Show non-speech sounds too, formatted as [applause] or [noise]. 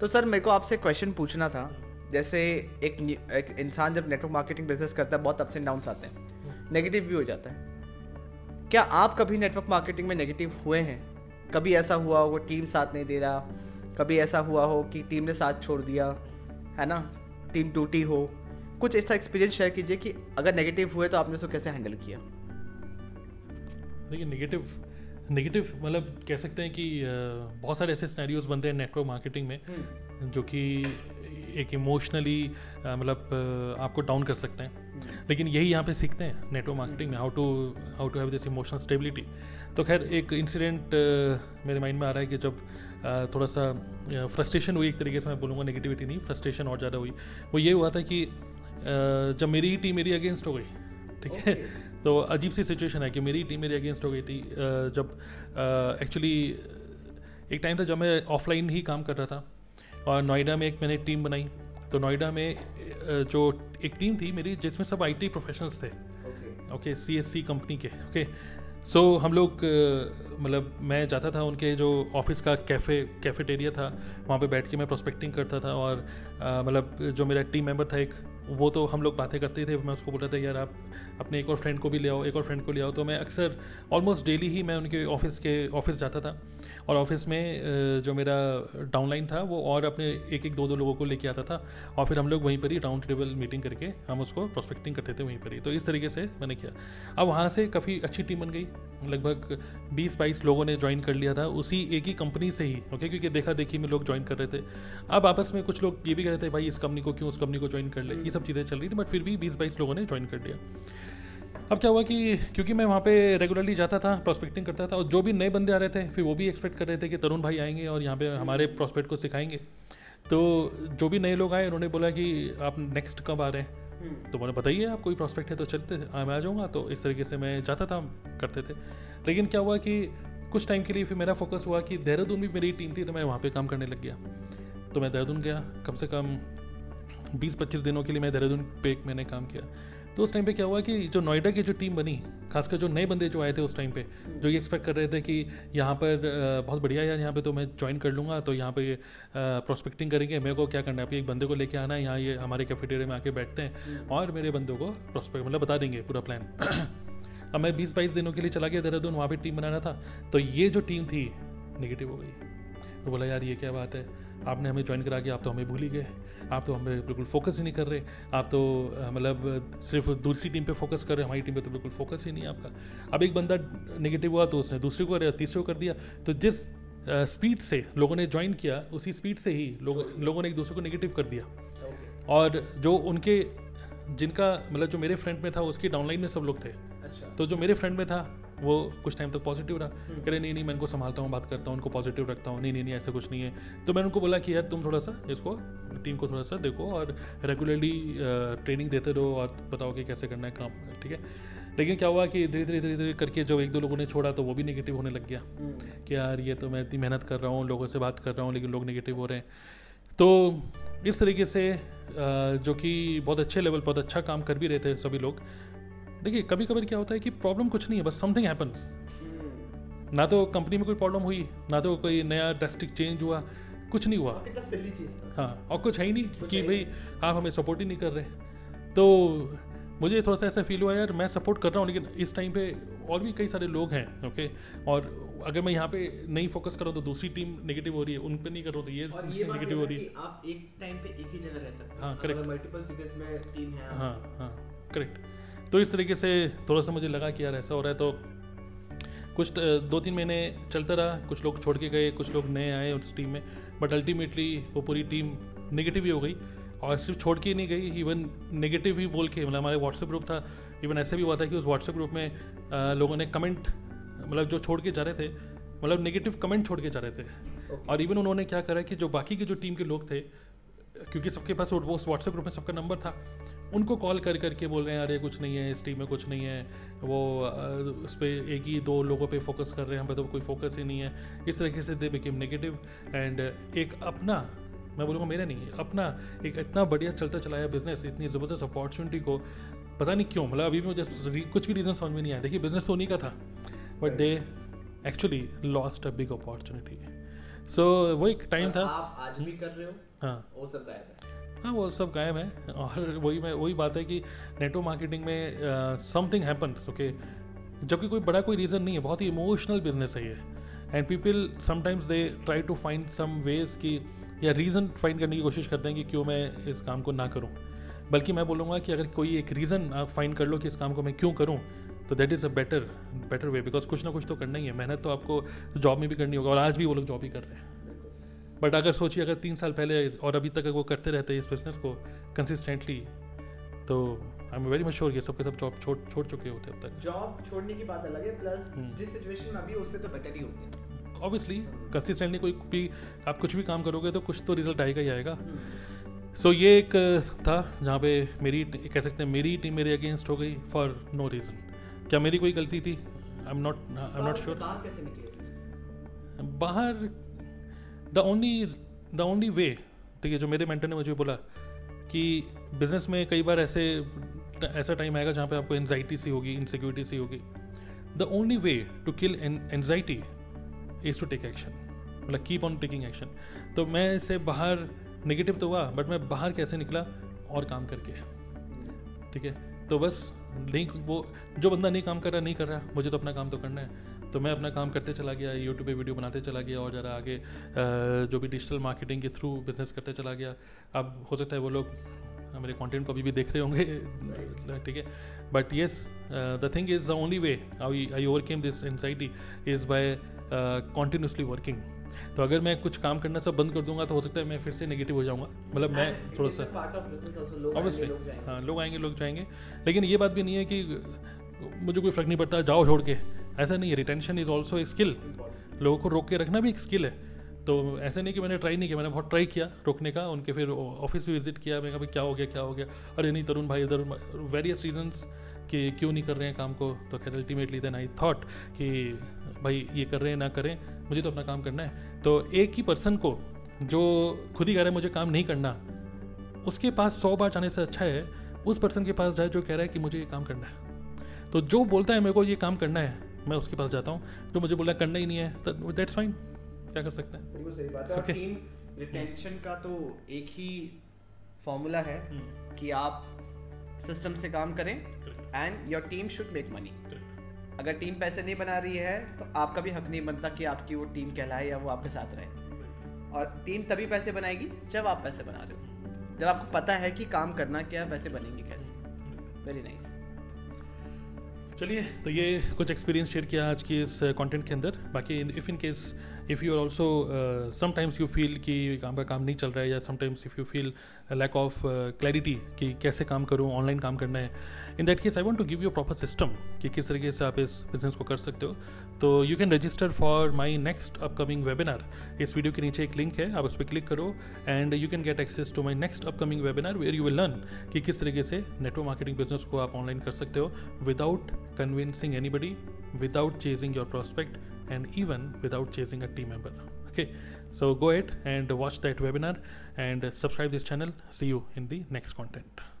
तो सर, मेरे को आपसे क्वेश्चन पूछना था। जैसे एक एक इंसान जब नेटवर्क मार्केटिंग बिज़नेस करता है, बहुत अप्स एंड डाउन्स आते हैं। नेगेटिव भी हो जाता है। क्या आप कभी नेटवर्क मार्केटिंग में नेगेटिव हुए हैं? कभी ऐसा हुआ हो टीम साथ नहीं दे रहा? कभी ऐसा हुआ हो कि टीम ने साथ छोड़ दिया, है ना? टीम टूटी हो। कुछ ऐसा एक्सपीरियंस शेयर कीजिए कि अगर नेगेटिव हुए तो आपने उसको कैसे हैंडल किया? देखिए नेगेटिव नेगेटिव मतलब कह सकते हैं कि बहुत सारे ऐसे स्नैरियोज बनते हैं नेटवर्क मार्केटिंग में हम्म। जो कि एक इमोशनली मतलब आपको डाउन कर सकते हैं हम्म। लेकिन यही यहाँ पे सीखते हैं नेटवर्क मार्केटिंग में how to how to have this emotional stability तो खैर एक इंसिडेंट मेरे माइंड में आ रहा है कि जब थोड़ा सा फ्रस्ट्रेशन हुई एक तरीके से मैं बोलूँगा नेगेटिविटी नहीं फ्रस्ट्रेशन और ज़्यादा हुई वो ये हुआ था कि जब मेरी ही टीम मेरी अगेंस्ट हो गई ठीक है? तो अजीब सी सिचुएशन है कि मेरी टीम मेरी अगेंस्ट हो गई थी जब एक्चुअली एक टाइम था जब मैं ऑफलाइन ही काम कर रहा था और नोएडा में एक मैंने टीम बनाई। तो नोएडा में जो एक टीम थी मेरी जिसमें सब आईटी प्रोफेशनल्स थे। Okay C S C company के ओके सो so, हम लोग मतलब मैं जाता था उनके जो ऑफ़िस का कैफ़े कैफेटेरिया था वहाँ पे बैठ के मैं प्रोस्पेक्टिंग करता था और मतलब जो मेरा टीम मेंबर था एक वो तो हम लोग बातें करते थे, मैं उसको बोला था, यार, आप अपने एक और फ्रेंड को भी ले आओ, एक और फ्रेंड को ले आओ। तो मैं अक्सर ऑलमोस्ट डेली ही मैं उनके ऑफ़िस के ऑफ़िस जाता था। और ऑफ़िस में जो मेरा डाउनलाइन था, वो और अपने एक एक दो दो लोगों को लेके आता था। और फिर हम लोग वहीं पर ही राउंड टेबल मीटिंग करके हम उसको प्रोस्पेक्टिंग करते थे वहीं पर ही। तो इस तरीके से मैंने किया। अब वहाँ से काफ़ी अच्छी टीम बन गई। लगभग बीस बाईस लोगों ने ज्वाइन कर लिया था, उसी एक ही कंपनी से ही ओके क्योंकि देखा देखी में लोग ज्वाइन कर रहे थे। अब आपस में कुछ लोग ये भी कह रहे थे, भाई, इस कंपनी को क्यों, उस कंपनी को ज्वाइन कर ले? ये सब चीज़ें चल रही थी बट फिर भी बीस बाईस लोगों ने ज्वाइन कर लिया। अब क्या हुआ कि क्योंकि मैं वहाँ पे रेगुलरली जाता था प्रोस्पेक्टिंग करता था, और जो भी नए बंदे आ रहे थे, फिर वो भी एक्सपेक्ट कर रहे थे कि तरुण भाई आएँगे और यहाँ पे हमारे प्रोस्पेक्ट को सिखाएँगे। तो जो भी नए लोग आए, उन्होंने बोला कि आप नेक्स्ट कब आ रहे हैं। तो मैंने बताइए, आप कोई प्रॉस्पेक्ट है तो चलते, मैं आ जाऊँगा। तो इस तरीके से मैं जाता था, करते थे। लेकिन क्या हुआ कि कुछ टाइम के लिए फिर मेरा फोकस हुआ कि देहरादून भी मेरी टीम थी तो मैं वहाँ पर काम करने लग गया। तो मैं देहरादून गया, कम से कम बीस पच्चीस दिनों के लिए मैं देहरादून पे मैंने काम किया। तो उस टाइम पे क्या हुआ कि जो नोएडा की जो टीम बनी, खासकर जो नए बंदे जो आए थे उस टाइम पे, जो ये एक्सपेक्ट कर रहे थे कि यहाँ पर बहुत बढ़िया यार, यहाँ पे तो मैं ज्वाइन कर लूँगा तो यहाँ पे प्रोस्पेक्टिंग करेंगे, मेरे को क्या करना है? एक बंदे को लेके आना है, यहाँ ये हमारे कैफेटेरिया में आके बैठते हैं और मेरे बंदों को प्रोस्पेक्ट मतलब बता देंगे पूरा प्लान [clears throat] अब मैं बीस बाईस दिनों के लिए चला गया देहरादून, वहाँ पर टीम बनाना था तो ये जो टीम थी नेगेटिव हो गई। तो बोला यार ये क्या बात है? आपने हमें ज्वाइन करा के आप तो हमें भूल ही गए। आप तो हमें बिल्कुल फोकस ही नहीं कर रहे। आप तो मतलब सिर्फ़ दूसरी टीम पे फोकस कर रहे हमारी टीम पे तो बिल्कुल फोकस ही नहीं है आपका। अब एक बंदा नेगेटिव हुआ तो उसने दूसरे को तीसरे को कर दिया। तो जिस स्पीड से लोगों ने ज्वाइन किया उसी स्पीड से ही लोग, लोगों ने एक दूसरे को नेगेटिव कर दिया। और जो उनके जिनका मतलब जो मेरे फ्रेंड में था उसकी डाउनलाइन में सब लोग थे। अच्छा। तो जो मेरे फ्रेंड में था वो कुछ टाइम तक पॉजिटिव रहा। हम्म। कह रहे नहीं नहीं मैं इनको संभालता हूँ बात करता हूँ उनको पॉजिटिव रखता हूँ। नहीं नहीं नहीं ऐसा कुछ नहीं है। तो मैंने उनको बोला कि यार तुम थोड़ा सा इसको टीम को थोड़ा सा देखो और रेगुलरली ट्रेनिंग देते रहो और बताओ कि कैसे करना है काम ठीक है? लेकिन क्या हुआ कि धीरे धीरे धीरे धीरे करके जब एक दो लोगों ने छोड़ा तो वो भी नेगेटिव होने लग गया। हम्म। कि यार ये तो मैं इतनी मेहनत कर रहा हूँ लोगों से बात कर रहा हूँ लेकिन लोग नेगेटिव हो रहे हैं। तो इस तरीके से जो कि बहुत अच्छे लेवल बहुत अच्छा काम कर भी रहे थे सभी लोग देखिए कभी कभी क्या होता है कि प्रॉब्लम कुछ नहीं है बस समथिंग हैपन्स ना तो कंपनी में कोई प्रॉब्लम हुई ना तो कोई नया ड्रेस्टिक चेंज हुआ कुछ नहीं हुआ। हाँ और कुछ है ही नहीं कि भाई आप हमें सपोर्ट ही नहीं कर रहे। तो मुझे थोड़ा सा ऐसा फील हुआ यार मैं सपोर्ट कर रहा हूँ लेकिन इस टाइम पे और भी कई सारे लोग हैं ओके और अगर मैं यहाँ पे नहीं फोकस कर रहा तो दूसरी टीम नेगेटिव हो रही है उन पे नहीं कर रहा तो ये, ये नेगेटिव हो रही है। आप एक टाइम पे एक ही जगह रह सकते हैं। हाँ करेक्ट मल्टीपल सिटीज़ में टीम है हाँ हाँ करेक्ट तो इस तरीके से थोड़ा सा मुझे लगा कि यार ऐसा हो रहा है तो कुछ दो तीन महीने चलता रहा कुछ लोग छोड़ के गए कुछ लोग नए आए उस टीम में बट अल्टीमेटली वो पूरी टीम नेगेटिव ही हो गई और सिर्फ़ छोड़ के ही नहीं गई इवन नेगेटिव ही बोल के मतलब हमारे व्हाट्सएप ग्रुप था इवन ऐसे भी हुआ था कि उस व्हाट्सएप ग्रुप में आ, लोगों ने कमेंट मतलब जो छोड़ के जा रहे थे मतलब नेगेटिव कमेंट छोड़ के जा रहे थे okay. और इवन उन्होंने क्या करा कि जो बाकी के जो टीम के लोग थे क्योंकि सबके पास वो उस व्हाट्सएप ग्रुप में सबका नंबर था उनको कॉल कर करके बोल रहे हैं अरे कुछ नहीं है इस टीम में कुछ नहीं है। वो उस पर एक ही दो लोगों पे फोकस कर रहे हैं हम पे तो कोई फोकस ही नहीं है। इस तरीके से दे बिकेम नेगेटिव एंड एक अपना मैं बोलूँगा मेरा नहीं है अपना एक इतना बढ़िया चलता चलाया बिज़नेस इतनी ज़बरदस्त अपॉर्चुनिटी को पता नहीं क्यों मतलब अभी भी मुझे कुछ भी रीज़न समझ में नहीं आया। देखिए बिज़नेस तो उन्हीं का था but they actually lost a big opportunity so वो एक टाइम था। आप आज भी कर रहे हो? हाँ। हो सकता है। हाँ वो सब गायब है। और वही मैं, वही बात है कि नेटवर्क मार्केटिंग में समथिंग हैपन्स ओके जबकि कोई बड़ा कोई रीज़न नहीं है, बहुत ही इमोशनल बिज़नेस है ये। And people sometimes they try to find some ways की, या रीज़न फाइंड करने की कोशिश करते हैं कि क्यों मैं इस काम को ना करूँ। बल्कि मैं बोलूँगा कि अगर कोई एक रीज़न आप फाइंड कर लो कि इस काम को मैं क्यों करूँ तो that is a better better way because कुछ ना कुछ तो करना ही है। मेहनत तो आपको जॉब में भी करनी होगा, और आज भी वो लोग जॉब ही कर रहे हैं। बट अगर सोचिए अगर तीन साल पहले और अभी तक अगर वो करते रहते हैं इस बिज़नेस को कंसिस्टेंटली तो I am very much sure ये सबके सब जॉब छोड़ छोड़ चुके होते अब तक। जॉब छोड़ने की बात अलग है प्लस हम्म। जिस सिचुएशन में अभी उससे तो बेटर ही होती है। ऑब्वियसली कंसिस्टेंटली कोई भी आप कुछ भी काम करोगे तो कुछ तो रिज़ल्ट आएगा ही आएगा। हम्म। सो ये एक था जहाँ पे मेरी कह सकते हैं मेरी टीम मेरे अगेंस्ट हो गई फॉर नो रीज़न क्या मेरी कोई गलती थी? I am not I am not sure बाहर the only the only way देखिए जो मेरे मेंटर ने मुझे बोला कि बिज़नेस में कई बार ऐसे, ऐसा टाइम आएगा जहाँ पे आपको एनजाइटी सी होगी इनसिक्योरिटी सी होगी। The only way to kill anxiety is to take action मतलब कीप ऑन टेकिंग एक्शन तो मैं इससे बाहर नेगेटिव तो हुआ बट मैं बाहर कैसे निकला? और काम करके। ठीक है? तो बस, नहीं, वो, जो बंदा नहीं काम कर रहा, नहीं कर रहा, मुझे तो अपना काम तो करना है। तो मैं अपना काम करते चला गया यूट्यूब पे वीडियो बनाते चला गया और ज़रा आगे जो भी डिजिटल मार्केटिंग के थ्रू बिज़नेस करते चला गया। अब हो सकता है वो लोग मेरे कंटेंट को अभी भी देख रहे होंगे [laughs] ठीक है? But yes the thing is the only way I I overcame this anxiety is by continuously working तो अगर मैं कुछ काम करना सब बंद कर दूँगा तो हो सकता है मैं फिर से नेगेटिव हो जाऊँगा। मतलब मैं थोड़ा सा ऑब्वियसली हाँ लोग आएँगे लोग जाएँगे। लेकिन ये बात भी नहीं है कि मुझे कोई फ़र्क नहीं पड़ता जाओ छोड़ के। ऐसा नहीं है retention is also a skill लोगों को रोक के रखना भी एक स्किल है। तो ऐसे नहीं कि मैंने ट्राई नहीं किया, मैंने बहुत ट्राई किया रोकने का, उनके फिर ऑफ़िस भी विज़िट किया मैं कहा क्या हो गया, क्या हो गया? अरे नहीं, तरुण भाई, इधर वेरियस रीजंस कि क्यों नहीं कर रहे हैं काम को? तो खैर अल्टीमेटली देन आई थॉट कि, भाई, ये कर रहे हैं, ना करें, मुझे तो अपना काम करना है। तो एक ही पर्सन को जो खुद ही कह रहा है, मुझे काम नहीं करना। उसके पास सौ बार जाने से अच्छा है, उस पर्सन के पास जाए जो कह रहा है कि मुझे ये काम करना है। तो जो बोलता है मेरे को, ये काम करना है। मैं उसके पास जाता हूँ। जो मुझे बोला करना ही नहीं है। तो दैट्स फाइन क्या कर सकते हैं? बिल्कुल सही बात है। और Okay. टीम रिटेंशन का तो एक ही फॉर्मूला है कि आप सिस्टम से काम करें and your team should make money अगर टीम पैसे नहीं बना रही है तो आपका भी हक नहीं बनता कि आपकी वो टीम कहलाए या वो आपके साथ रहे। और टीम तभी पैसे बनाएगी जब आप पैसे बना रहे हो। जब आपको पता है कि काम करना क्या पैसे बनेंगे कैसे। वेरी नाइस चलिए तो ये कुछ एक्सपीरियंस शेयर किया आज की इस कंटेंट के अंदर। बाकी if in case if you are also sometimes you feel कि काम का काम नहीं चल रहा है या sometimes if you feel lack of clarity कि कैसे काम करूँ ऑनलाइन काम करना है। In that case I want to give you proper system कि किस तरीके से आप इस बिज़नेस को कर सकते हो। तो you can register for my next upcoming webinar इस वीडियो के नीचे एक लिंक है, आप उस पर क्लिक करो and you can get access to my next upcoming webinar where you will learn कि किस तरीके से नेटवर्क मार्केटिंग बिज़नेस को आप ऑनलाइन कर सकते हो without convincing anybody without chasing your prospect and even without chasing a team member. Okay so go ahead and watch that webinar and subscribe this channel. See you in the next content